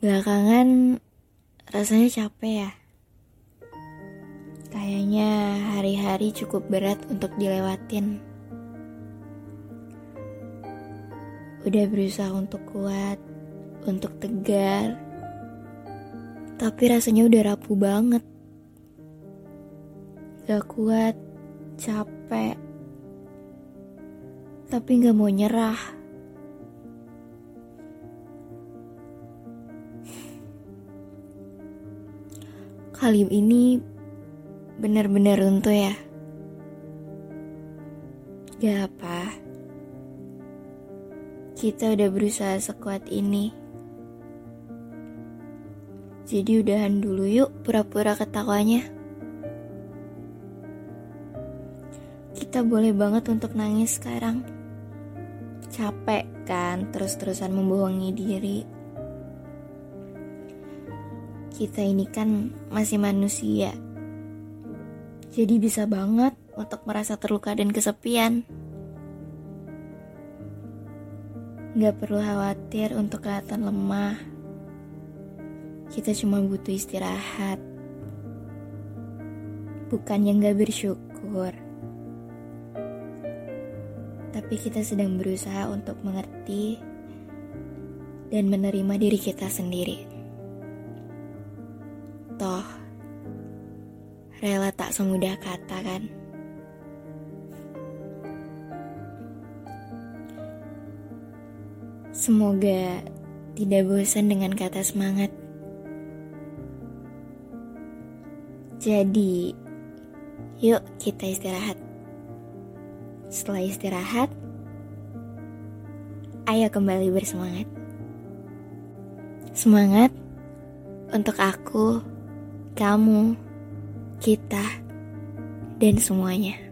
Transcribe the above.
Belakangan rasanya capek ya. Kayaknya hari-hari cukup berat untuk dilewatin. Udah berusaha untuk kuat, untuk tegar. Tapi rasanya udah rapuh banget. Gak kuat, capek. Tapi gak mau nyerah. Kali ini benar-benar runtuh ya. Gak apa. Kita udah berusaha sekuat ini. Jadi udahan dulu yuk pura-pura ketawanya. Kita boleh banget untuk nangis sekarang. Capek kan terus-terusan membohongi diri kita ini kan masih manusia. Jadi bisa banget untuk merasa terluka dan kesepian. Gak perlu khawatir untuk kelihatan lemah. Kita cuma butuh istirahat. Bukan yang gak bersyukur. Tapi kita sedang berusaha untuk mengerti dan menerima diri kita sendiri. Toh, rela tak semudah kata kan? Semoga tidak bosan dengan kata semangat. Jadi, yuk kita istirahat. Setelah istirahat, ayo kembali bersemangat. Semangat untuk aku kamu, kita, dan semuanya.